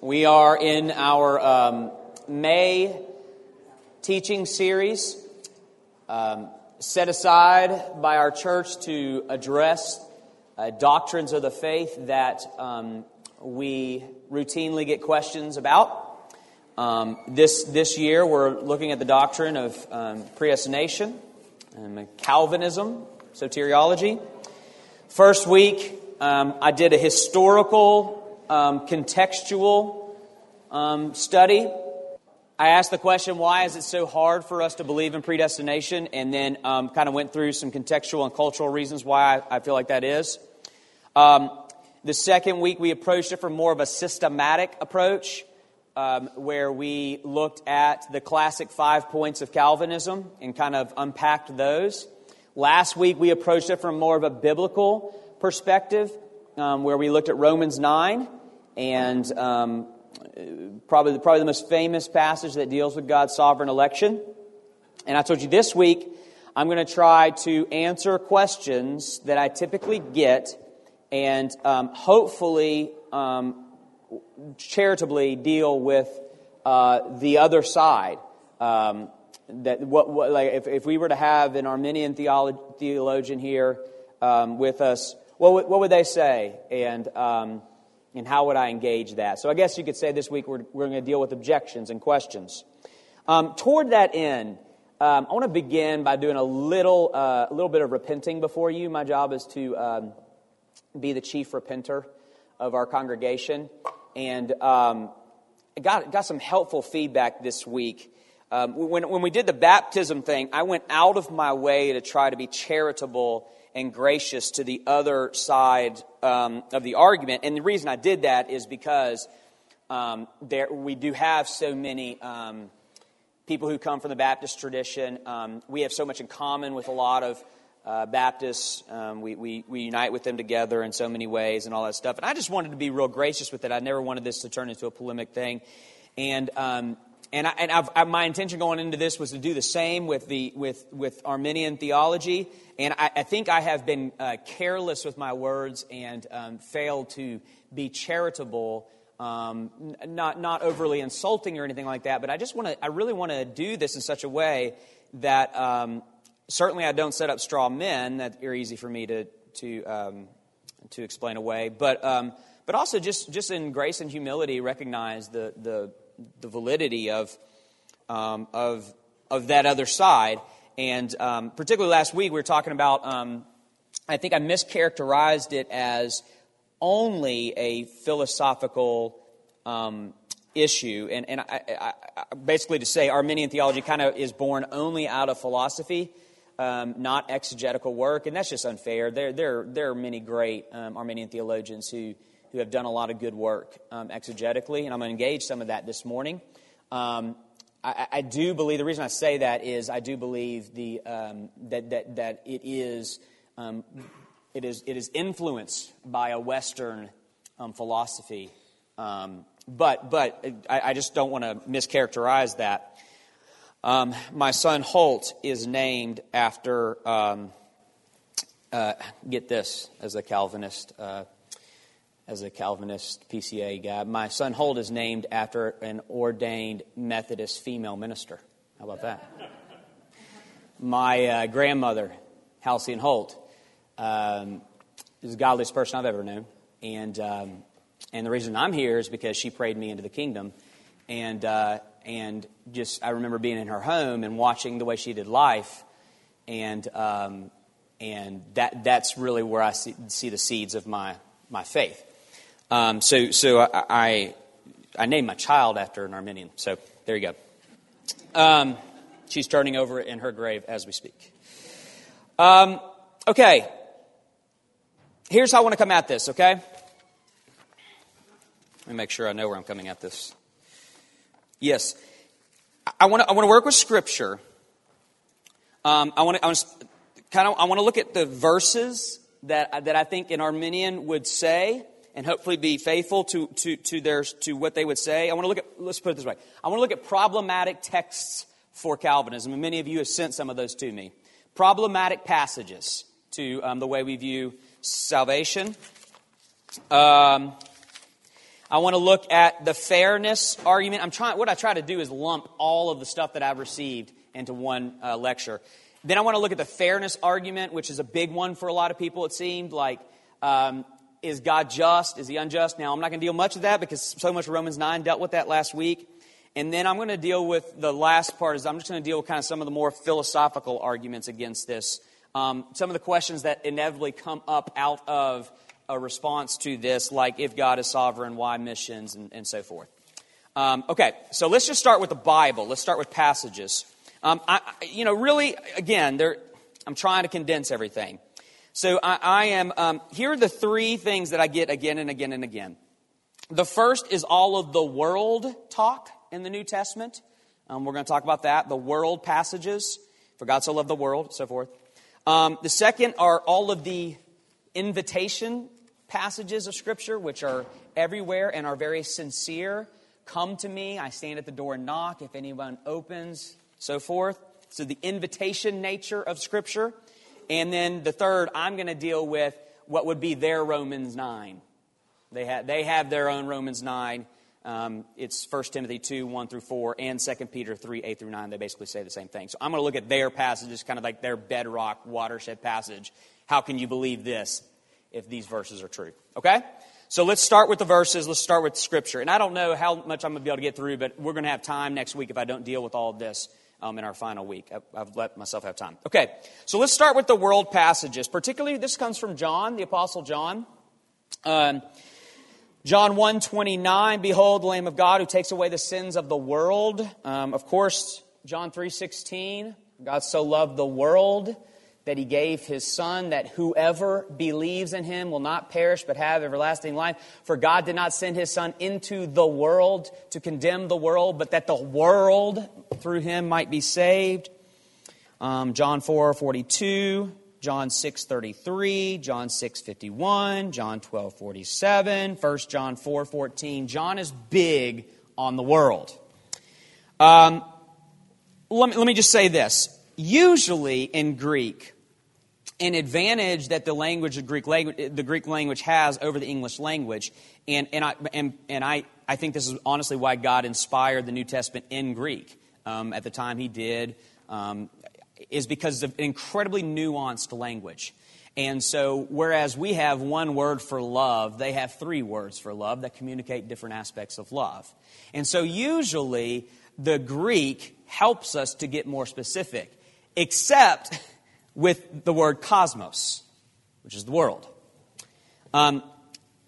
We are in our um, May teaching series um, set aside by our church to address uh, doctrines of the faith that um, we routinely get questions about. Um, this, this year, we're looking at the doctrine of um, predestination, and Calvinism, soteriology. First week, um, I did a historical, um, contextual um, study. I asked the question, why is it so hard for us to believe in predestination? And then um, kind of went through some contextual and cultural reasons why I, I feel like that is. Um, the second week, we approached it from more of a systematic approach, um, where we looked at the classic five points of Calvinism and kind of unpacked those. Last week, we approached it from more of a biblical perspective, um, where we looked at Romans 9 and um, probably, probably the most famous passage that deals with God's sovereign election. And I told you this week, I'm going to try to answer questions that I typically get and um, hopefully um, charitably deal with uh, the other side. Um, that what, what, like if, if we were to have an Arminian theolo- theologian here um, with us, what what would they say? And, um, and how would I engage that? So I guess you could say this week we're, we're going to deal with objections and questions. Um, toward that end, um, I want to begin by doing a little, uh, a little bit of repenting before you. My job is to um, be the chief repenter of our congregation. And um, got, got some helpful feedback this week. Um, when, when we did the baptism thing, I went out of my way to try to be charitable and gracious to the other side um, of the argument. And the reason I did that is because um, there, we do have so many um, people who come from the Baptist tradition. Um, we have so much in common with a lot of uh, Baptists. Um, we, we, we unite with them together in so many ways and all that stuff. And I just wanted to be real gracious with it. I never wanted this to turn into a polemic thing. And um, and, I, and I, my intention going into this was to do the same with, the, with, with Arminian theology. And I, I think I have been uh, careless with my words and um, failed to be charitable, um, not, not overly insulting or anything like that. But I just want to, I really want to do this in such a way that um, certainly I don't set up straw men that are easy for me to, to, um, to explain away. But, um, but also just, just in grace and humility recognize the, the the validity of, um, of, of that other side. And um, particularly last week, we were talking about, um, I think I mischaracterized it as only a philosophical um, issue. And, and I, I, I, basically to say Arminian theology kind of is born only out of philosophy. Um, not exegetical work, and that's just unfair. There, there, there are many great um, Arminian theologians who who have done a lot of good work um, exegetically, and I'm going to engage some of that this morning. Um, I, I, do believe the reason I say that is I do believe the um, that, that that it is um, it is it is influenced by a Western um, philosophy, um, but but I, I, just don't want to mischaracterize that. my son Holt is named after. Uh, get this as a Calvinist. Uh, as a Calvinist PCA guy. My son Holt is named after an ordained Methodist female minister. How about that? My uh, grandmother, Halcyon Holt, um, is the godliest person I've ever known. And, um, and the reason I'm here is because she prayed me into the kingdom. And, uh, and just, I remember being in her home and watching the way she did life. And, um, and that, that's really where I see, see the seeds of my, my faith. Um, so so I, I, I named my child after an Arminian. So there you go. Um, she's turning over in her grave as we speak. Um, okay. Here's how I want to come at this, okay? Let me make sure I know where I'm coming at this. Yes. I want to, I want to work with Scripture. Um, I want to, I want to kind of I want to look at the verses that, that I think an Arminian would say and hopefully be faithful to, to, to, their, to what they would say. I want to look at, let's put it this way. I want to look at problematic texts for Calvinism, and many of you have sent some of those to me. Problematic passages to um, the way we view salvation. Um, I want to look at the fairness argument. I'm trying, what I try to do is lump all of the stuff that I've received into one uh, lecture. Then I want to look at the fairness argument, which is a big one for a lot of people, it seemed. Like, um, is God just? Is he unjust? Now, I'm not going to deal much of that because so much Romans 9 dealt with that last week. And then I'm going to deal with the last part is I'm just going to deal with kind of some of the more philosophical arguments against this. Um, some of the questions that inevitably come up out of a response to this, like if God is sovereign, why missions, and, and so forth. Um, okay, so let's just start with the Bible. Let's start with passages. Um, I, you know, really, again, I'm trying to condense everything. So I, I am, um, here are the three things that I get again and again and again. The first is all of the world talk in the New Testament. Um, we're going to talk about that, the world passages. For God so loved the world, so forth. Um, the second are all of the invitation passages of Scripture, which are everywhere and are very sincere. Come to me, I stand at the door and knock. If anyone opens, so forth. So the invitation nature of Scripture. And then the third, I'm going to deal with what would be their Romans 9. They, have they have their own Romans 9. Um, it's 1 Timothy 2, 1 through 4, and 2 Peter 3, 8 through 9. They basically say the same thing. So I'm going to look at their passages, kind of like their bedrock watershed passage. How can you believe this if these verses are true? Okay? So let's start with the verses. Let's start with Scripture. And I don't know how much I'm going to be able to get through, but we're going to have time next week if I don't deal with all of this um, in our final week. I've let myself have time. Okay, so let's start with the world passages. Particularly, this comes from John, the Apostle John. Um, John 1 29, behold the Lamb of God who takes away the sins of the world. Um, of course, John 3 16, God so loved the world that he gave his son that whoever believes in him will not perish but have everlasting life. For god did not send his son into the world to condemn the world but that the world through him might be saved. Um, john 4 42 john 6 33 john 6 51 john 12 47 1 john 4 14 john is big on the world. Um, let, me, let me just say this. Usually in Greek, an advantage that the language, the Greek language, the Greek language has over the English language, and, and, I, and, and I, I think this is honestly why God inspired the New Testament in Greek um, at the time He did, um, is because of an incredibly nuanced language. And so, whereas we have one word for love, they have three words for love that communicate different aspects of love. And so, usually, the Greek helps us to get more specific except with the word cosmos, which is the world. Um,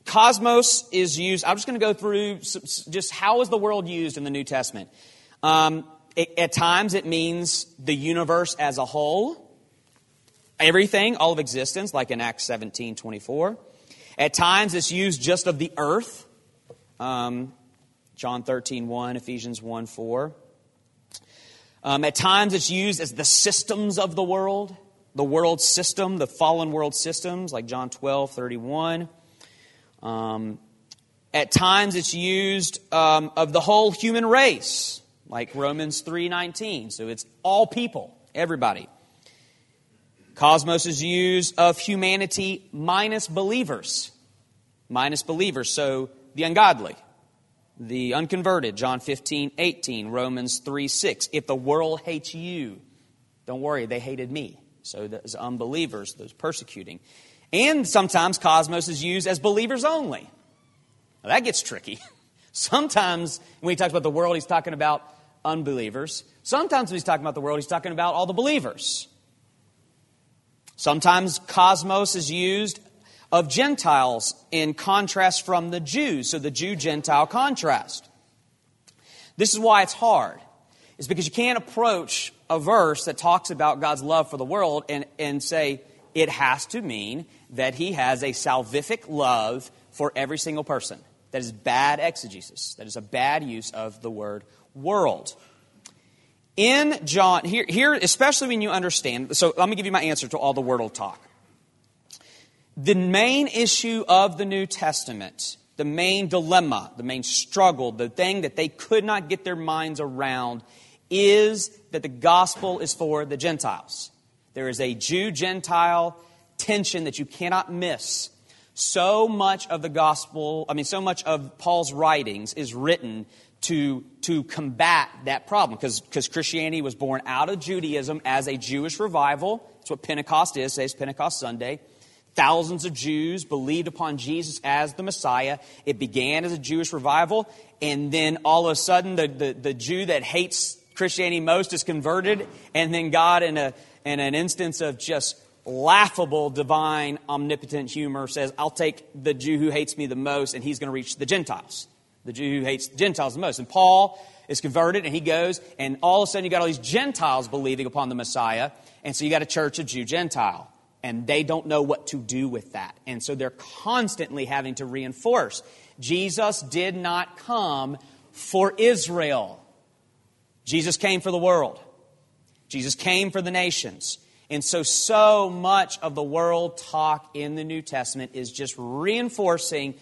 cosmos is used, I'm just going to go through just how is the world used in the New Testament. Um, it, at times it means the universe as a whole, everything, all of existence, like in Acts 17 24. At times it's used just of the earth, um, John 13 1, Ephesians 1 4. Um, at times it's used as the systems of the world, the world system, the fallen world systems, like John 12, 31. Um, at times it's used um, of the whole human race, like Romans 3.19. So it's all people, everybody. Cosmos is used of humanity minus believers. Minus believers, so the ungodly the unconverted, John 15, 18, Romans 3, 6. If the world hates you, don't worry, they hated me. So those unbelievers, those persecuting. And sometimes cosmos is used as believers only. Now that gets tricky. Sometimes when he talks about the world, he's talking about unbelievers. Sometimes when he's talking about the world, he's talking about all the believers. Sometimes cosmos is used of Gentiles in contrast from the Jews. So the Jew Gentile contrast. This is why it's hard. Is because you can't approach a verse that talks about God's love for the world and, and say it has to mean that he has a salvific love for every single person. That is bad exegesis. That is a bad use of the word world. In John, here, here especially when you understand, so let me give you my answer to all the world talk. The main issue of the New Testament, the main dilemma, the main struggle, the thing that they could not get their minds around is that the gospel is for the Gentiles. There is a Jew Gentile tension that you cannot miss. So much of the gospel, I mean, so much of Paul's writings is written to, to combat that problem because Christianity was born out of Judaism as a Jewish revival. That's what Pentecost is. Today's Pentecost Sunday. Thousands of Jews believed upon Jesus as the Messiah. It began as a Jewish revival, and then all of a sudden, the, the, the Jew that hates Christianity most is converted, and then God, in, a, in an instance of just laughable, divine, omnipotent humor, says, I'll take the Jew who hates me the most, and he's going to reach the Gentiles. The Jew who hates Gentiles the most. And Paul is converted, and he goes, and all of a sudden, you got all these Gentiles believing upon the Messiah, and so you got a church of Jew Gentile and they don't know what to do with that. And so they're constantly having to reinforce Jesus did not come for Israel, Jesus came for the world, Jesus came for the nations. And so, so much of the world talk in the New Testament is just reinforcing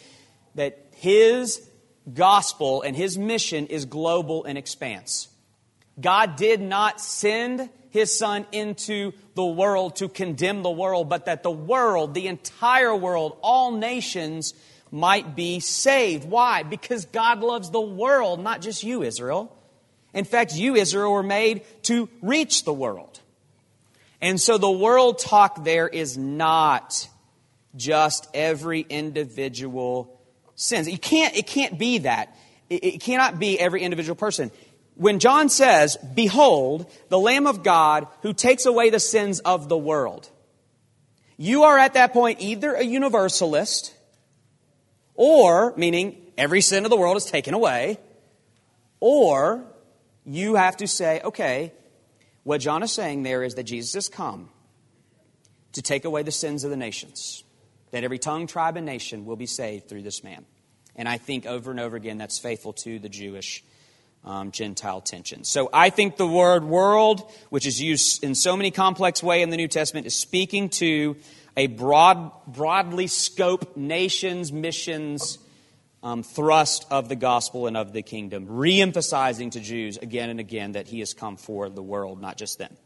that his gospel and his mission is global in expanse. God did not send his son into the world to condemn the world, but that the world, the entire world, all nations might be saved. Why? Because God loves the world, not just you, Israel. In fact, you, Israel, were made to reach the world. And so the world talk there is not just every individual sins. You can't, it can't be that. It, it cannot be every individual person when John says, Behold, the Lamb of God who takes away the sins of the world, you are at that point either a universalist, or, meaning every sin of the world is taken away, or you have to say, okay, what John is saying there is that Jesus has come to take away the sins of the nations, that every tongue, tribe, and nation will be saved through this man. And I think over and over again that's faithful to the Jewish um, Gentile tension. So I think the word world, which is used in so many complex way in the New Testament, is speaking to a broad, broadly scoped nations, missions, um, thrust of the gospel and of the kingdom, re-emphasizing to Jews again and again that he has come for the world, not just them.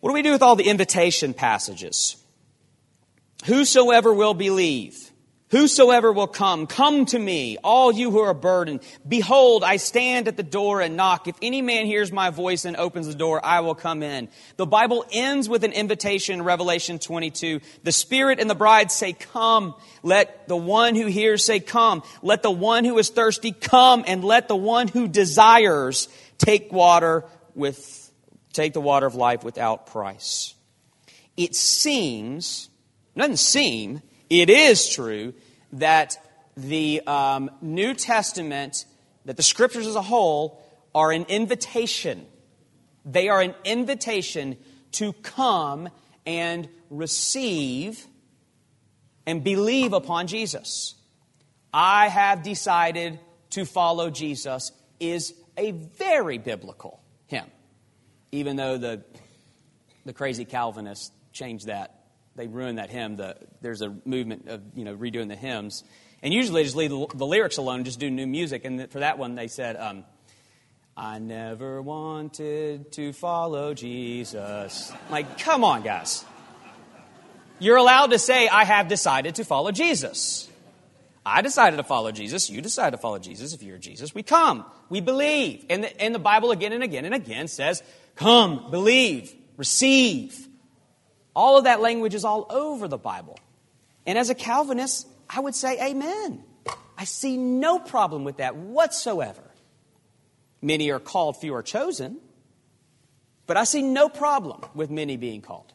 What do we do with all the invitation passages? Whosoever will believe. Whosoever will come, come to me, all you who are burdened. Behold, I stand at the door and knock. If any man hears my voice and opens the door, I will come in. The Bible ends with an invitation in Revelation 22. The Spirit and the bride say, Come. Let the one who hears say, Come. Let the one who is thirsty come, and let the one who desires take water with, take the water of life without price. It seems, doesn't seem, it is true that the um, New Testament, that the scriptures as a whole, are an invitation. They are an invitation to come and receive and believe upon Jesus. I have decided to follow Jesus is a very biblical hymn, even though the, the crazy Calvinists changed that they ruined that hymn. The, there's a movement of you know redoing the hymns, and usually they just leave the, the lyrics alone just do new music. And for that one, they said, um, "I never wanted to follow Jesus." Like, come on, guys. You're allowed to say, "I have decided to follow Jesus." I decided to follow Jesus. You decide to follow Jesus. If you're Jesus, we come. We believe. And the, and the Bible again and again and again says, come, believe, receive. All of that language is all over the Bible. And as a Calvinist, I would say amen. I see no problem with that whatsoever. Many are called, few are chosen. But I see no problem with many being called.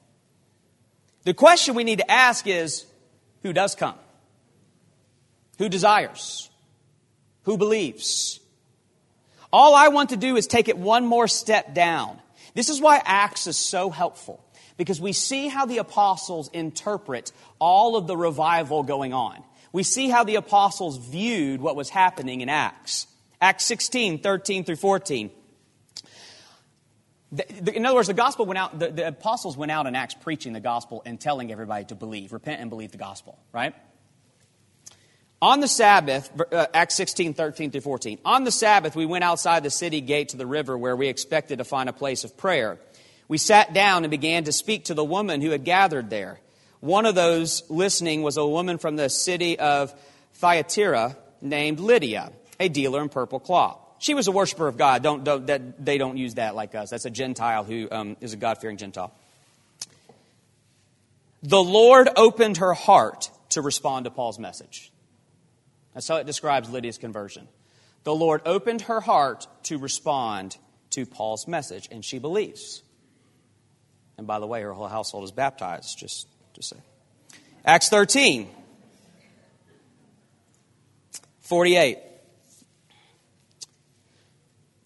The question we need to ask is who does come? Who desires? Who believes? All I want to do is take it one more step down. This is why Acts is so helpful because we see how the apostles interpret all of the revival going on. We see how the apostles viewed what was happening in Acts. Acts 16, 13 through 14. In other words, the gospel went out, the, the apostles went out in Acts preaching the gospel and telling everybody to believe, repent and believe the gospel, right? On the Sabbath, uh, Acts 16, 13 through 14. On the Sabbath, we went outside the city gate to the river where we expected to find a place of prayer. We sat down and began to speak to the woman who had gathered there. One of those listening was a woman from the city of Thyatira named Lydia, a dealer in purple cloth. She was a worshiper of God. Don't, don't, that, they don't use that like us. That's a Gentile who um, is a God fearing Gentile. The Lord opened her heart to respond to Paul's message. That's how it describes Lydia's conversion. The Lord opened her heart to respond to Paul's message, and she believes. And by the way, her whole household is baptized, just to say. Acts 13, 48.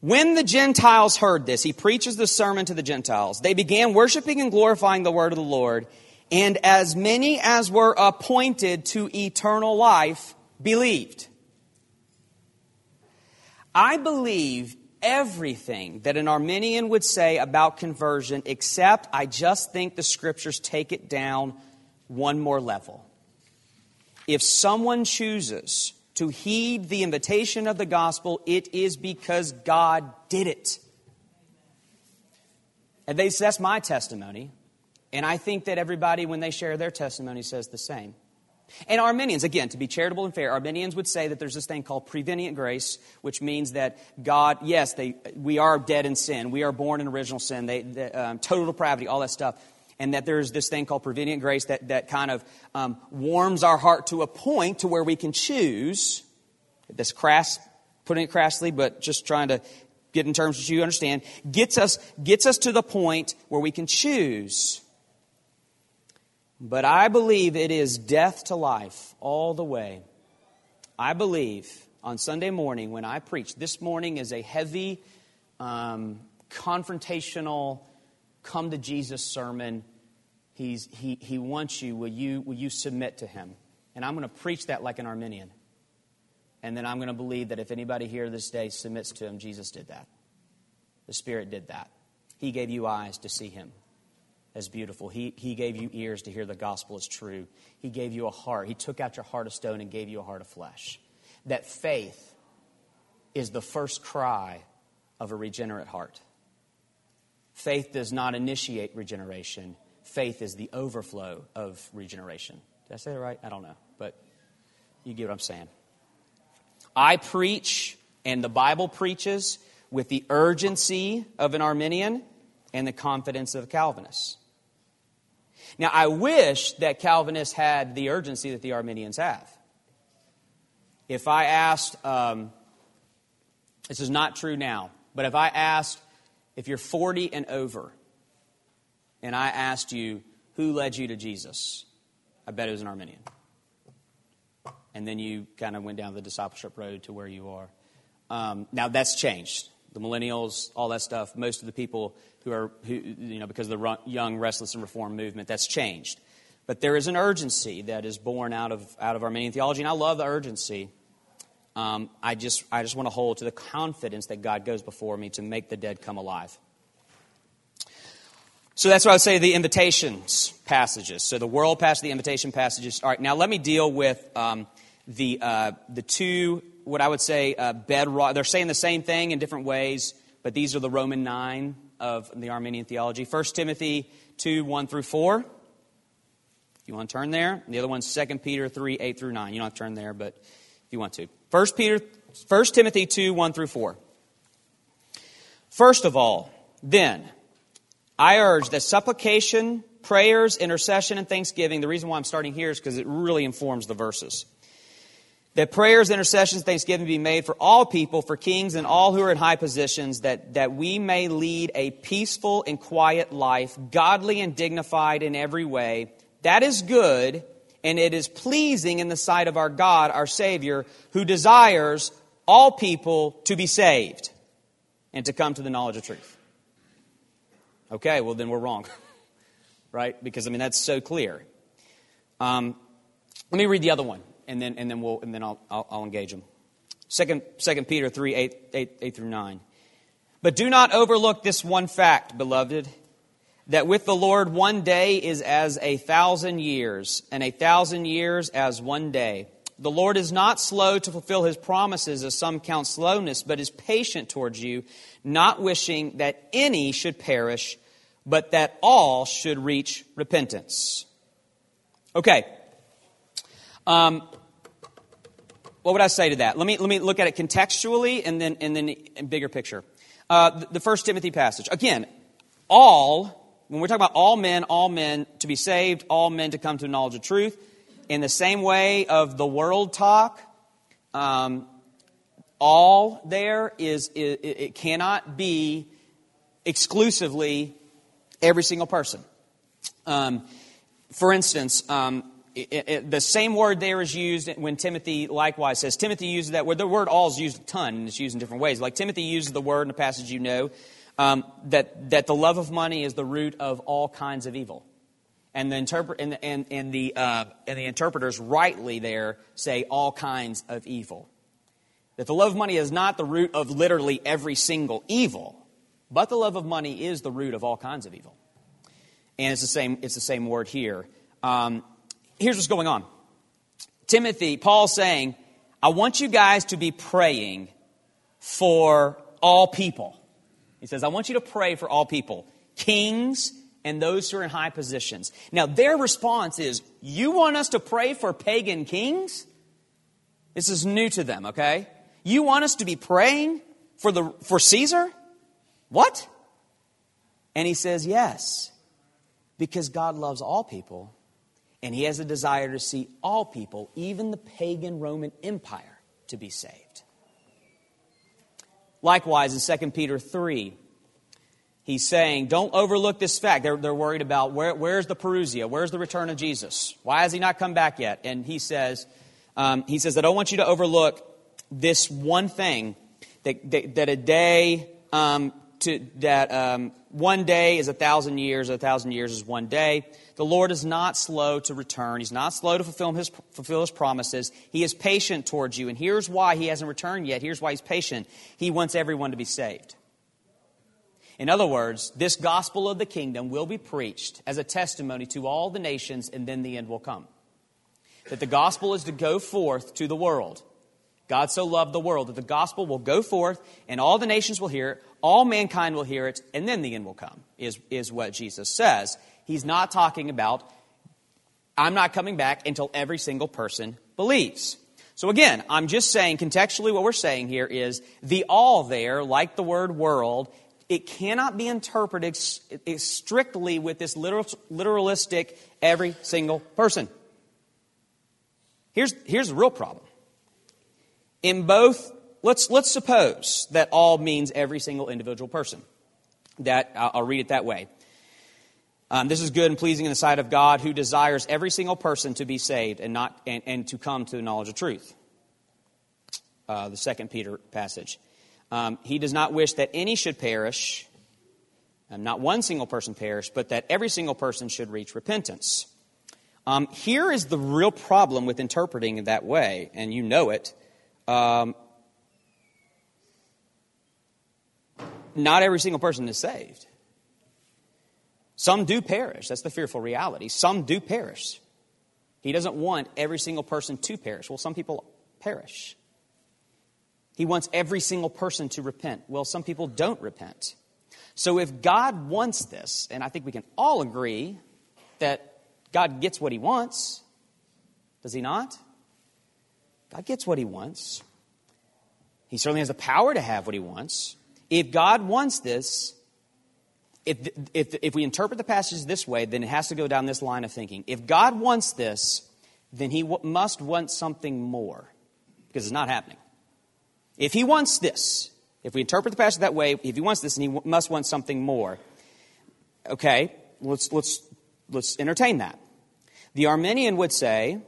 When the Gentiles heard this, he preaches the sermon to the Gentiles. They began worshiping and glorifying the word of the Lord, and as many as were appointed to eternal life believed. I believe everything that an Arminian would say about conversion, except I just think the scriptures take it down one more level. If someone chooses to heed the invitation of the gospel, it is because God did it. And they, that's my testimony. And I think that everybody, when they share their testimony, says the same. And Arminians, again, to be charitable and fair, Arminians would say that there's this thing called prevenient grace, which means that God, yes, they, we are dead in sin. We are born in original sin, they, they, um, total depravity, all that stuff and that there's this thing called prevenient grace that, that kind of um, warms our heart to a point to where we can choose. This crass, putting it crassly, but just trying to get in terms that you understand, gets us, gets us to the point where we can choose. But I believe it is death to life all the way. I believe on Sunday morning when I preach, this morning is a heavy, um, confrontational, come to Jesus sermon He's, he, he wants you will, you. will you submit to him? And I'm going to preach that like an Arminian. And then I'm going to believe that if anybody here this day submits to him, Jesus did that. The Spirit did that. He gave you eyes to see him as beautiful. He, he gave you ears to hear the gospel is true. He gave you a heart. He took out your heart of stone and gave you a heart of flesh. That faith is the first cry of a regenerate heart. Faith does not initiate regeneration, faith is the overflow of regeneration. Did I say that right? I don't know, but you get what I'm saying. I preach, and the Bible preaches, with the urgency of an Arminian and the confidence of a Calvinist. Now, I wish that Calvinists had the urgency that the Arminians have. If I asked, um, this is not true now, but if I asked if you're 40 and over, and I asked you, who led you to Jesus? I bet it was an Arminian. And then you kind of went down the discipleship road to where you are. Um, now that's changed. The millennials, all that stuff, most of the people who are, who, you know, because of the young, restless, and reform movement, that's changed. But there is an urgency that is born out of, out of Arminian theology, and I love the urgency. Um, I, just, I just want to hold to the confidence that God goes before me to make the dead come alive. So that's why I would say the invitations passages. So the world passage, the invitation passages. All right, now let me deal with um, the, uh, the two, what I would say, uh, bedrock. They're saying the same thing in different ways, but these are the Roman nine of the Arminian theology. 1 Timothy 2, 1 through 4. If you want to turn there. The other one's 2 Peter 3, 8 through 9. You don't have to turn there, but if you want to. 1 Peter, 1 Timothy 2, 1 through 4. First of all, then, I urge that supplication, prayers, intercession, and thanksgiving, the reason why I'm starting here is because it really informs the verses. That prayers, intercessions, thanksgiving be made for all people, for kings and all who are in high positions, that, that we may lead a peaceful and quiet life, godly and dignified in every way. That is good, and it is pleasing in the sight of our God, our Savior, who desires all people to be saved and to come to the knowledge of truth. Okay, well, then we're wrong. right? Because, I mean, that's so clear. Um, let me read the other one, and then, and then, we'll, and then I'll, I'll, I'll engage them. Second, Second Peter 3 8, 8, 8 through 9. But do not overlook this one fact, beloved, that with the Lord one day is as a thousand years, and a thousand years as one day. The Lord is not slow to fulfill his promises, as some count slowness, but is patient towards you, not wishing that any should perish, but that all should reach repentance. Okay. Um, what would I say to that? Let me, let me look at it contextually and then, and then bigger picture. Uh, the, the First Timothy passage. Again, all, when we're talking about all men, all men to be saved, all men to come to knowledge of truth, in the same way of the world talk, um, all there is, it, it cannot be exclusively every single person. Um, for instance, um, it, it, the same word there is used when Timothy likewise says, Timothy uses that word. The word all is used a ton, and it's used in different ways. Like Timothy uses the word in a passage you know, um, that, that the love of money is the root of all kinds of evil. And the, interpret, and, and, and, the, uh, and the interpreters rightly there say all kinds of evil. That the love of money is not the root of literally every single evil, but the love of money is the root of all kinds of evil. And it's the same, it's the same word here. Um, here's what's going on Timothy, Paul saying, I want you guys to be praying for all people. He says, I want you to pray for all people, kings and those who are in high positions. Now, their response is, You want us to pray for pagan kings? This is new to them, okay? You want us to be praying for, the, for Caesar? What? And he says, Yes, because God loves all people and he has a desire to see all people, even the pagan Roman Empire, to be saved. Likewise, in 2 Peter 3, he's saying, Don't overlook this fact. They're, they're worried about where, where's the Parousia? Where's the return of Jesus? Why has he not come back yet? And he says, um, he says, I don't want you to overlook this one thing that, that, that a day um, to, that um, one day is a thousand years, a thousand years is one day. The Lord is not slow to return. He's not slow to fulfill his, fulfill his promises. He is patient towards you. And here's why he hasn't returned yet. Here's why he's patient. He wants everyone to be saved. In other words, this gospel of the kingdom will be preached as a testimony to all the nations, and then the end will come. That the gospel is to go forth to the world. God so loved the world that the gospel will go forth, and all the nations will hear it all mankind will hear it, and then the end will come, is, is what Jesus says. He's not talking about, I'm not coming back until every single person believes. So again, I'm just saying, contextually, what we're saying here is the all there, like the word world, it cannot be interpreted strictly with this literal, literalistic every single person. Here's, here's the real problem. In both let's, let's suppose that all means every single individual person. That I'll read it that way. Um, this is good and pleasing in the sight of God, who desires every single person to be saved and not and, and to come to the knowledge of truth. Uh, the second Peter passage. Um, he does not wish that any should perish, and not one single person perish, but that every single person should reach repentance. Um, here is the real problem with interpreting that way, and you know it. Um, not every single person is saved. Some do perish. That's the fearful reality. Some do perish. He doesn't want every single person to perish. Well, some people perish. He wants every single person to repent. Well, some people don't repent. So if God wants this, and I think we can all agree that God gets what he wants, does he not? God gets what he wants. He certainly has the power to have what he wants. If God wants this, if, if, if we interpret the passage this way, then it has to go down this line of thinking. If God wants this, then he w- must want something more, because it's not happening. If he wants this, if we interpret the passage that way, if he wants this, then he w- must want something more. Okay, let's, let's, let's entertain that. The Arminian would say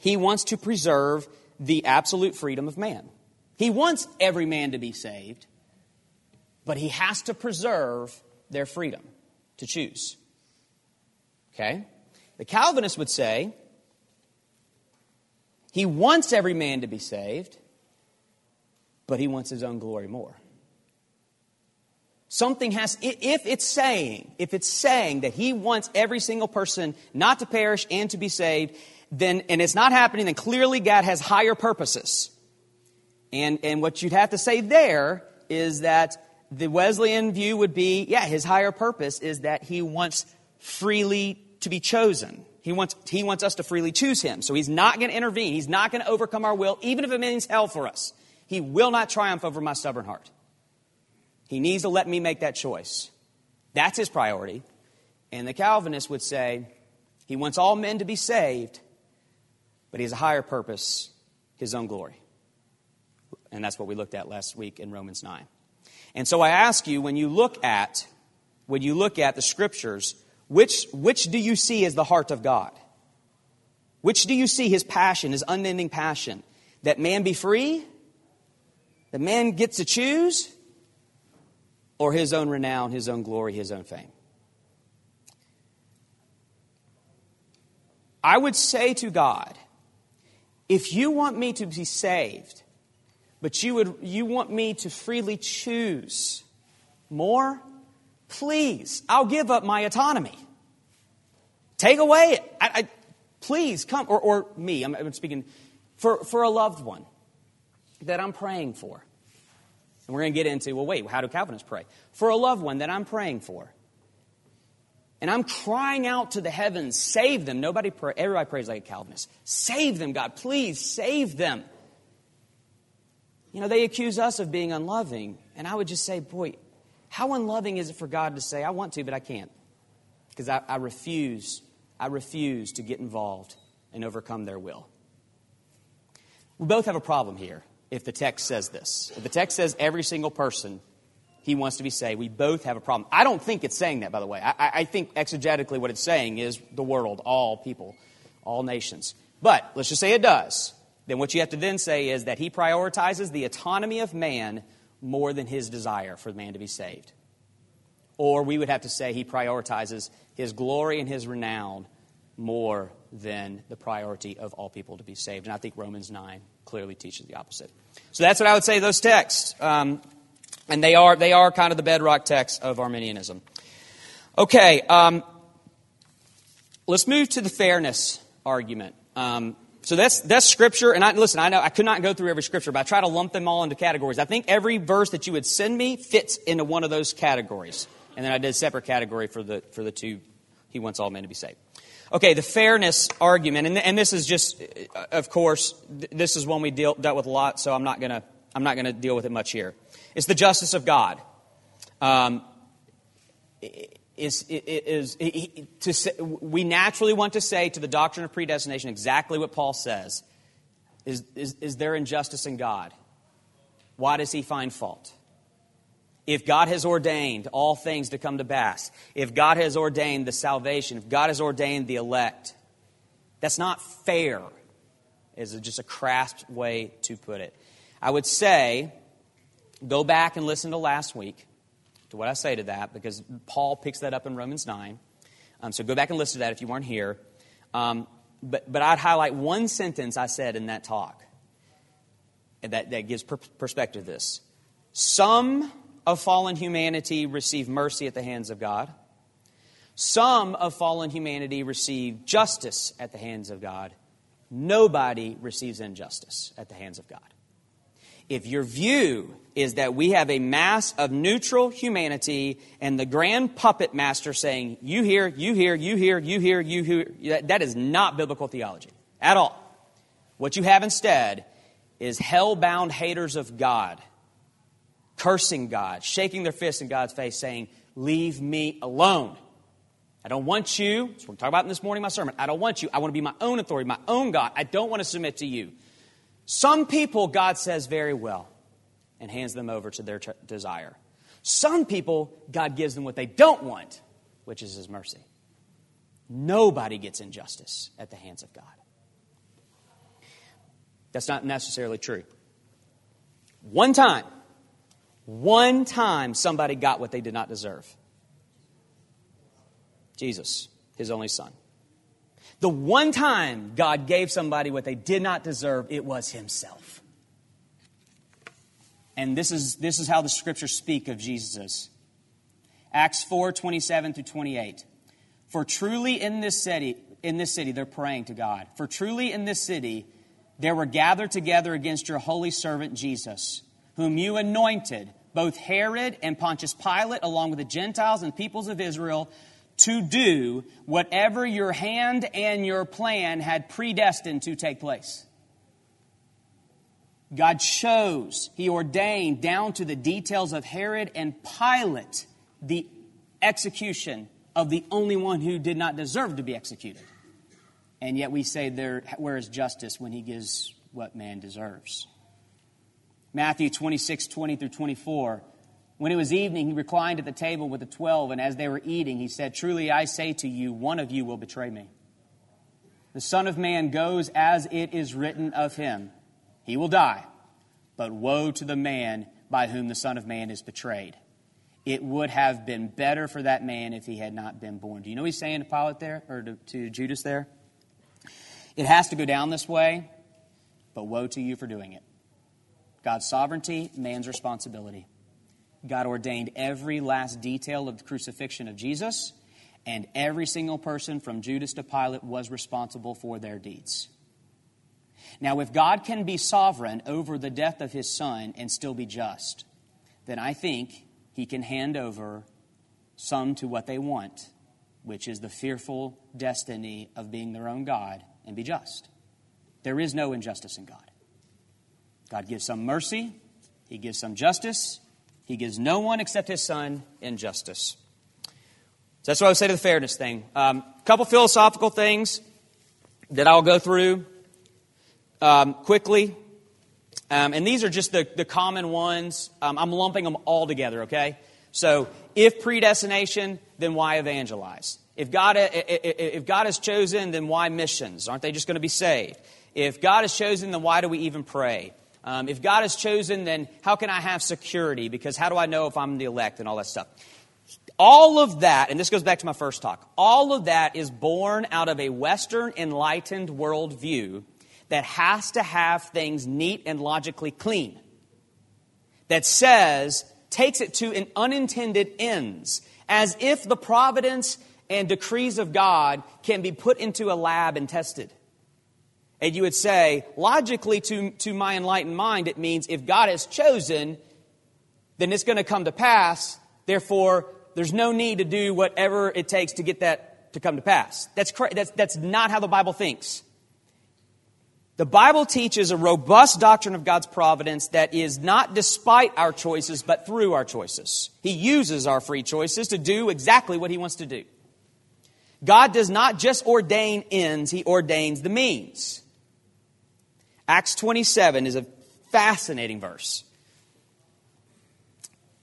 he wants to preserve the absolute freedom of man. He wants every man to be saved, but he has to preserve their freedom to choose. Okay? The Calvinist would say he wants every man to be saved, but he wants his own glory more. Something has, if it's saying, if it's saying that he wants every single person not to perish and to be saved, then, and it's not happening, then clearly God has higher purposes. And, and what you'd have to say there is that the Wesleyan view would be yeah, his higher purpose is that he wants freely to be chosen. He wants, he wants us to freely choose him. So he's not going to intervene. He's not going to overcome our will, even if it means hell for us. He will not triumph over my stubborn heart. He needs to let me make that choice. That's his priority. And the Calvinist would say he wants all men to be saved, but he has a higher purpose, his own glory. And that's what we looked at last week in Romans 9. And so I ask you, when you look at, when you look at the scriptures, which, which do you see as the heart of God? Which do you see his passion, his unending passion? That man be free? That man gets to choose? Or his own renown, his own glory, his own fame? I would say to God, if you want me to be saved, but you, would, you want me to freely choose more, please, I'll give up my autonomy. Take away it. I, I, please come, or, or me, I'm, I'm speaking for, for a loved one that I'm praying for. And we're going to get into, well, wait, how do Calvinists pray? For a loved one that I'm praying for. And I'm crying out to the heavens, save them. Nobody pray, everybody prays like a Calvinist. Save them, God. Please save them. You know, they accuse us of being unloving. And I would just say, boy, how unloving is it for God to say, I want to, but I can't? Because I, I refuse, I refuse to get involved and overcome their will. We both have a problem here if the text says this. If the text says every single person he wants to be saved. We both have a problem. I don't think it's saying that, by the way. I, I, think exegetically what it's saying is the world, all people, all nations. But let's just say it does. Then what you have to then say is that he prioritizes the autonomy of man more than his desire for man to be saved. Or we would have to say he prioritizes his glory and his renown more than the priority of all people to be saved. And I think Romans 9 clearly teaches the opposite. So that's what I would say those texts. Um, and they are, they are kind of the bedrock text of Arminianism. Okay, um, let's move to the fairness argument. Um, so that's, that's scripture. And I, listen, I know I could not go through every scripture, but I try to lump them all into categories. I think every verse that you would send me fits into one of those categories. And then I did a separate category for the, for the two, he wants all men to be saved. Okay, the fairness argument, and, and this is just, of course, this is one we deal, dealt with a lot, so I'm not to I'm not to deal with it much here. It's the justice of God. Um, is, is, is, to we naturally want to say to the doctrine of predestination exactly what Paul says. Is, is, is there injustice in God? Why does he find fault? If God has ordained all things to come to pass, if God has ordained the salvation, if God has ordained the elect, that's not fair, is just a crass way to put it. I would say go back and listen to last week, to what I say to that, because Paul picks that up in Romans 9. Um, so go back and listen to that if you weren't here. Um, but, but I'd highlight one sentence I said in that talk that, that gives per- perspective to this. Some of fallen humanity receive mercy at the hands of God. Some of fallen humanity receive justice at the hands of God. Nobody receives injustice at the hands of God if your view is that we have a mass of neutral humanity and the grand puppet master saying, you here, you here, you here, you here, you here, that is not biblical theology at all. What you have instead is hell bound haters of God, cursing God, shaking their fists in God's face, saying, Leave me alone. I don't want you. That's what we're talking about in this morning, my sermon. I don't want you. I want to be my own authority, my own God. I don't want to submit to you. Some people, God says very well and hands them over to their t- desire. Some people, God gives them what they don't want, which is His mercy. Nobody gets injustice at the hands of God. That's not necessarily true. One time, one time somebody got what they did not deserve Jesus, His only Son. The one time God gave somebody what they did not deserve, it was Himself. And this is, this is how the scriptures speak of Jesus. Acts 4 27 through 28. For truly in this city, in this city, they're praying to God. For truly in this city, there were gathered together against your holy servant Jesus, whom you anointed, both Herod and Pontius Pilate, along with the Gentiles and peoples of Israel to do whatever your hand and your plan had predestined to take place. God chose, He ordained down to the details of Herod and Pilate the execution of the only one who did not deserve to be executed. And yet we say, there, where is justice when He gives what man deserves? Matthew 26, 20 through 24. When it was evening, he reclined at the table with the twelve, and as they were eating, he said, Truly I say to you, one of you will betray me. The Son of Man goes as it is written of him. He will die, but woe to the man by whom the Son of Man is betrayed. It would have been better for that man if he had not been born. Do you know what he's saying to Pilate there, or to, to Judas there? It has to go down this way, but woe to you for doing it. God's sovereignty, man's responsibility. God ordained every last detail of the crucifixion of Jesus, and every single person from Judas to Pilate was responsible for their deeds. Now, if God can be sovereign over the death of his son and still be just, then I think he can hand over some to what they want, which is the fearful destiny of being their own God and be just. There is no injustice in God. God gives some mercy, he gives some justice, he gives no one except his son injustice. So that's what I would say to the fairness thing. A um, couple philosophical things that I'll go through um, quickly. Um, and these are just the, the common ones. Um, I'm lumping them all together, okay? So, if predestination, then why evangelize? If God, if God has chosen, then why missions? Aren't they just going to be saved? If God has chosen, then why do we even pray? Um, if God has chosen, then how can I have security? Because how do I know if I'm the elect and all that stuff? All of that, and this goes back to my first talk, all of that is born out of a Western enlightened worldview that has to have things neat and logically clean. That says, takes it to an unintended ends, as if the providence and decrees of God can be put into a lab and tested. And you would say, logically, to, to my enlightened mind, it means if God has chosen, then it's going to come to pass. Therefore, there's no need to do whatever it takes to get that to come to pass. That's, cra- that's, that's not how the Bible thinks. The Bible teaches a robust doctrine of God's providence that is not despite our choices, but through our choices. He uses our free choices to do exactly what He wants to do. God does not just ordain ends, He ordains the means. Acts 27 is a fascinating verse.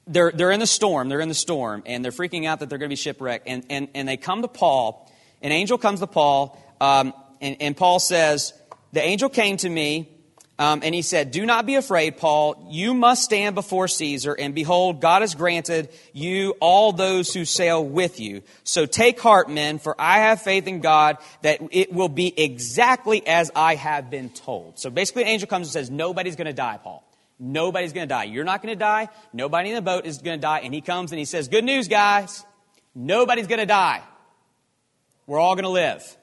They're, they're in the storm, they're in the storm, and they're freaking out that they're going to be shipwrecked. And, and, and they come to Paul, an angel comes to Paul, um, and, and Paul says, The angel came to me um, and he said, Do not be afraid, Paul. You must stand before Caesar, and behold, God has granted you all those who sail with you. So take heart, men, for I have faith in God that it will be exactly as I have been told. So basically, an angel comes and says, Nobody's going to die, Paul. Nobody's going to die. You're not going to die. Nobody in the boat is going to die. And he comes and he says, Good news, guys. Nobody's going to die. We're all going to live.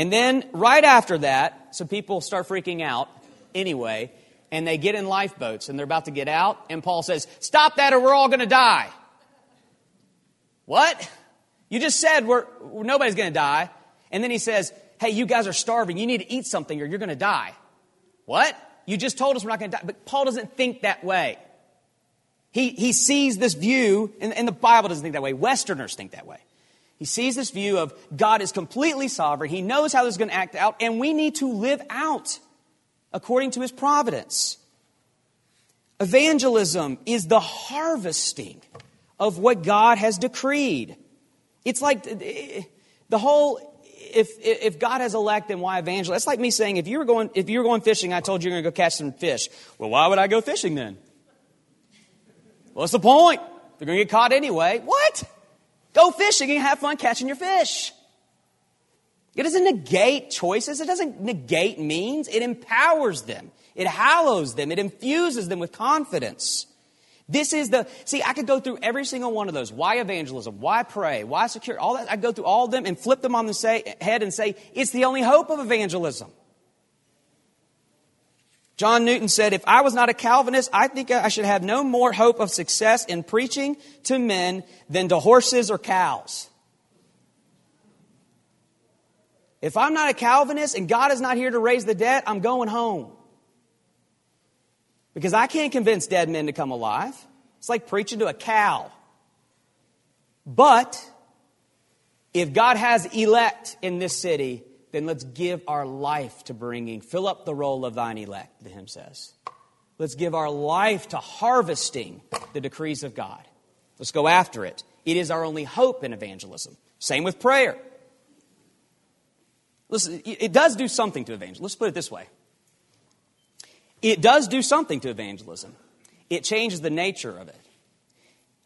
And then right after that, some people start freaking out anyway, and they get in lifeboats and they're about to get out, and Paul says, Stop that or we're all going to die. What? You just said we're, nobody's going to die. And then he says, Hey, you guys are starving. You need to eat something or you're going to die. What? You just told us we're not going to die. But Paul doesn't think that way. He, he sees this view, and, and the Bible doesn't think that way. Westerners think that way. He sees this view of God is completely sovereign. He knows how this is going to act out, and we need to live out according to his providence. Evangelism is the harvesting of what God has decreed. It's like eh, the whole if if God has elected, then why evangelize? That's like me saying if you were going if you were going fishing, I told you you're going to go catch some fish. Well, why would I go fishing then? What's the point? They're going to get caught anyway. What? Go fishing and have fun catching your fish. It doesn't negate choices. It doesn't negate means. It empowers them. It hallows them. It infuses them with confidence. This is the, see, I could go through every single one of those. Why evangelism? Why pray? Why secure? All that. I go through all of them and flip them on the say, head and say, it's the only hope of evangelism. John Newton said, If I was not a Calvinist, I think I should have no more hope of success in preaching to men than to horses or cows. If I'm not a Calvinist and God is not here to raise the dead, I'm going home. Because I can't convince dead men to come alive. It's like preaching to a cow. But if God has elect in this city, then let's give our life to bringing, fill up the roll of thine elect, the hymn says. Let's give our life to harvesting the decrees of God. Let's go after it. It is our only hope in evangelism. Same with prayer. Listen, it does do something to evangelism. Let's put it this way it does do something to evangelism, it changes the nature of it.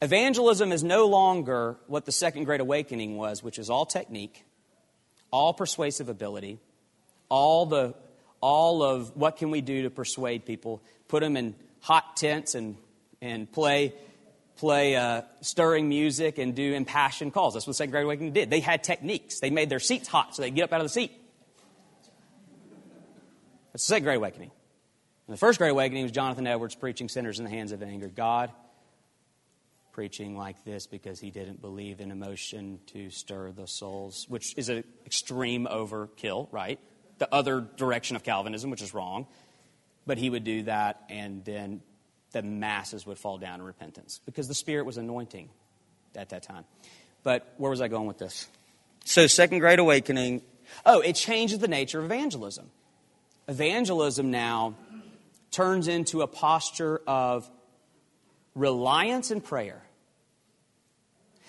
Evangelism is no longer what the Second Great Awakening was, which is all technique, all persuasive ability, all, the, all of what can we do to persuade people, put them in hot tents and, and play, play uh, stirring music and do impassioned calls. That's what the Second Great Awakening did. They had techniques. They made their seats hot so they'd get up out of the seat. That's the Second Great Awakening. And the First Great Awakening was Jonathan Edwards preaching sinners in the hands of anger. God preaching like this because he didn't believe in emotion to stir the souls, which is an extreme overkill, right? The other direction of Calvinism, which is wrong. But he would do that, and then the masses would fall down in repentance because the Spirit was anointing at that time. But where was I going with this? So, Second Great Awakening. Oh, it changes the nature of evangelism. Evangelism now turns into a posture of reliance and prayer.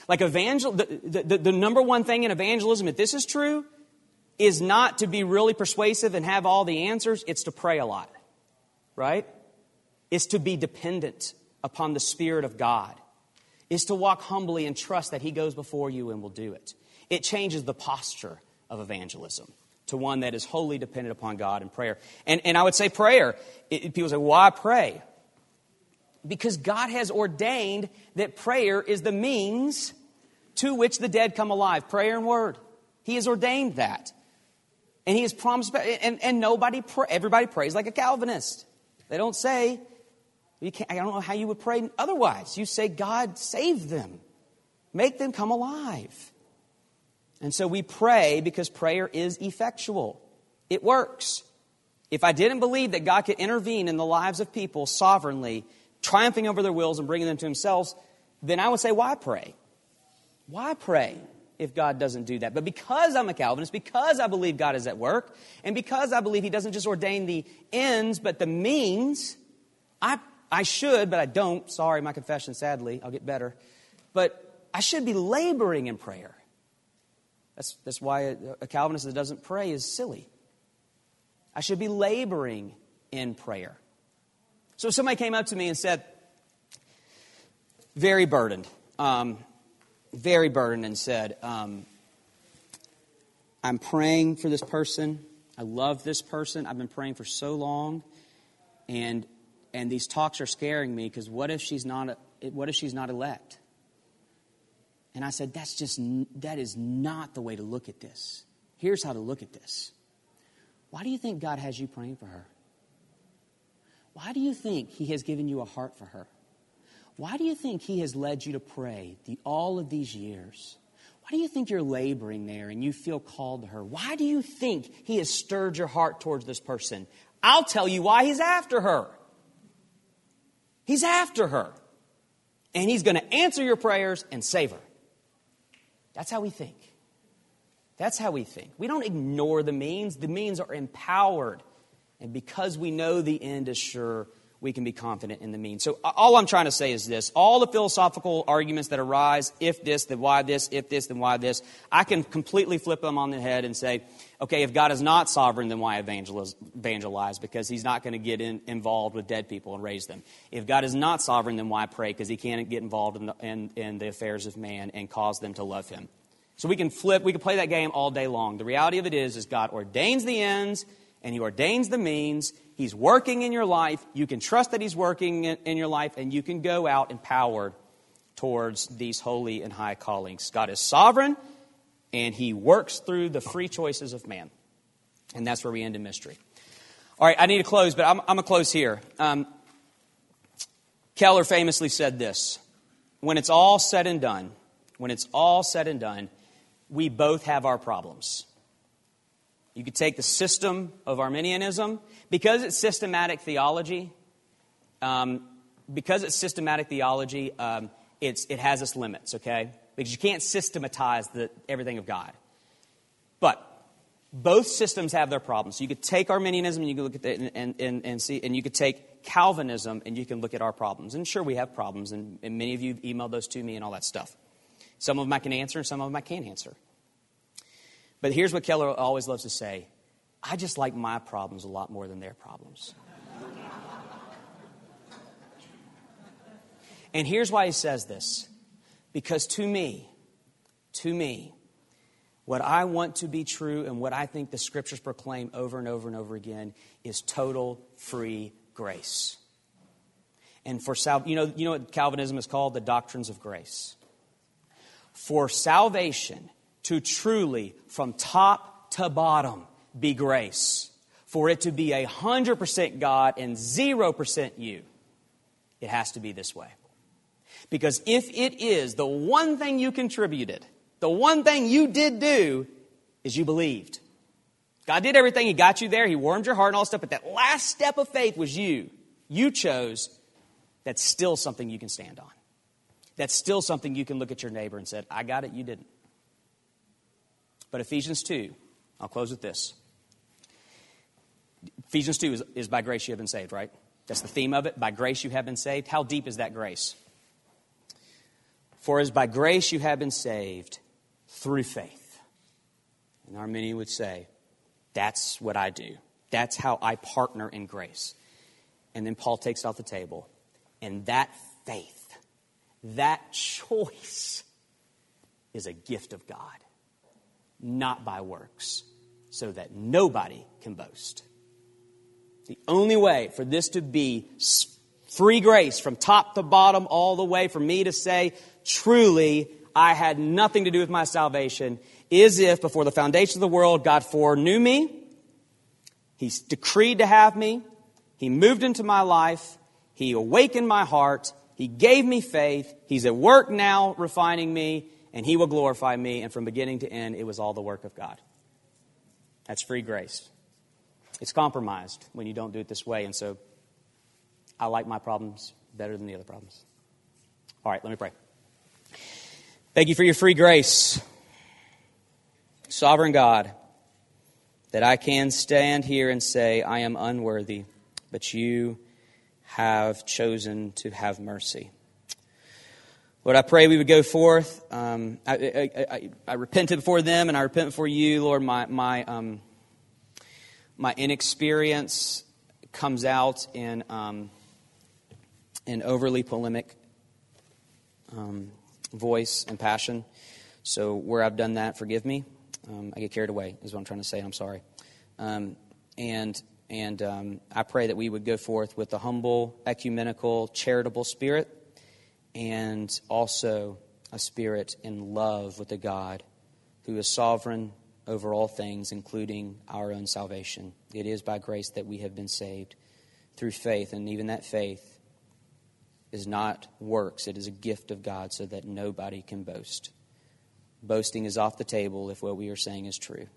Like evangel, the, the, the, number one thing in evangelism, if this is true, is not to be really persuasive and have all the answers, it's to pray a lot. Right? It's to be dependent upon the Spirit of God. Is to walk humbly and trust that He goes before you and will do it. It changes the posture of evangelism to one that is wholly dependent upon God and prayer. And, and I would say prayer. It, people say, why pray? Because God has ordained that prayer is the means to which the dead come alive. Prayer and word. He has ordained that. And he has promised, and, and nobody, pray, everybody prays like a Calvinist. They don't say, I don't know how you would pray otherwise. You say, God, save them. Make them come alive. And so we pray because prayer is effectual. It works. If I didn't believe that God could intervene in the lives of people sovereignly, triumphing over their wills and bringing them to themselves, then I would say, why pray? Why pray if God doesn't do that? But because I'm a Calvinist, because I believe God is at work, and because I believe He doesn't just ordain the ends, but the means, I, I should, but I don't. Sorry, my confession, sadly. I'll get better. But I should be laboring in prayer. That's, that's why a, Calvinist that doesn't pray is silly. I should be laboring in prayer. So somebody came up to me and said, very burdened, um, very burdened, and said, um, I'm praying for this person. I love this person. I've been praying for so long, and and these talks are scaring me because what if she's not what if she's not elect? And I said, that's just that is not the way to look at this. Here's how to look at this. Why do you think God has you praying for her? Why do you think He has given you a heart for her? Why do you think He has led you to pray the, all of these years? Why do you think you're laboring there and you feel called to her? Why do you think He has stirred your heart towards this person? I'll tell you why He's after her. He's after her. And He's going to answer your prayers and save her. That's how we think. That's how we think. We don't ignore the means, the means are empowered. And because we know the end is sure, we can be confident in the means. So, all I'm trying to say is this all the philosophical arguments that arise if this, then why this, if this, then why this I can completely flip them on the head and say, okay, if God is not sovereign, then why evangelize? Because he's not going to get in, involved with dead people and raise them. If God is not sovereign, then why pray? Because he can't get involved in the, in, in the affairs of man and cause them to love him. So we can flip, we can play that game all day long. The reality of it is, is God ordains the ends and He ordains the means. He's working in your life. You can trust that He's working in, your life, and you can go out empowered towards these holy and high callings. God is sovereign, and He works through the free choices of man. And that's where we end in mystery. All right, I need to close, but I'm, I'm going to close here. Um, Keller famously said this When it's all said and done, when it's all said and done, we both have our problems. You could take the system of Arminianism. Because it's systematic theology, um, because it's systematic theology, um, it's, it has its limits, okay? Because you can't systematize the, everything of God. But both systems have their problems. So you could take Arminianism and you could look at it and, and, and, see, and you could take Calvinism and you can look at our problems. And sure, we have problems, and, and many of you have emailed those to me and all that stuff. Some of them I can answer, and some of them I can't answer. But here's what Keller always loves to say I just like my problems a lot more than their problems. and here's why he says this because to me, to me, what I want to be true and what I think the scriptures proclaim over and over and over again is total free grace. And for sal- you know, you know what Calvinism is called? The doctrines of grace. For salvation to truly, from top to bottom, be grace. For it to be a hundred percent God and zero percent you, it has to be this way. Because if it is the one thing you contributed, the one thing you did do is you believed. God did everything. He got you there. He warmed your heart and all stuff. But that last step of faith was you. You chose. That's still something you can stand on. That's still something you can look at your neighbor and say, I got it, you didn't. But Ephesians 2, I'll close with this. Ephesians 2 is, is by grace you have been saved, right? That's the theme of it. By grace you have been saved. How deep is that grace? For as by grace you have been saved through faith. And Arminian would say, that's what I do. That's how I partner in grace. And then Paul takes it off the table. And that faith, that choice, is a gift of God, not by works, so that nobody can boast. The only way for this to be free grace from top to bottom, all the way, for me to say, truly, I had nothing to do with my salvation is if before the foundation of the world God foreknew me, He decreed to have me, He moved into my life, He awakened my heart, He gave me faith, He's at work now refining me, and He will glorify me. And from beginning to end, it was all the work of God. That's free grace. It's compromised when you don't do it this way, and so I like my problems better than the other problems. All right, let me pray. Thank you for your free grace, sovereign God, that I can stand here and say, I am unworthy, but you have chosen to have mercy. Lord, I pray we would go forth. Um, I, I, I, I, repented before them and I repent before you, Lord. My, my, um, my inexperience comes out in, um, in overly polemic um, voice and passion. So where I've done that, forgive me. Um, I get carried away, is what I'm trying to say. I'm sorry. Um, and and I pray that we would go forth with a humble, ecumenical, charitable spirit, and also a spirit in love with the God who is sovereign over all things, including our own salvation. It is by grace that we have been saved through faith, and even that faith is not works, it is a gift of God so that nobody can boast. Boasting is off the table if what we are saying is true.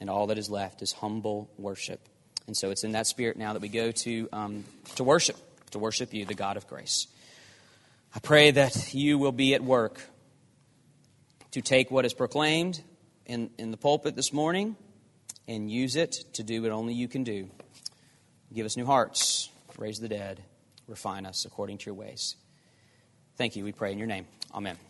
And all that is left is humble worship. And so it's in that spirit now that we go to, um, to worship, to worship you, the God of grace. I pray that you will be at work to take what is proclaimed in, in the pulpit this morning and use it to do what only you can do. Give us new hearts, raise the dead refine us according to your ways. Thank you, we pray in your name. Amen.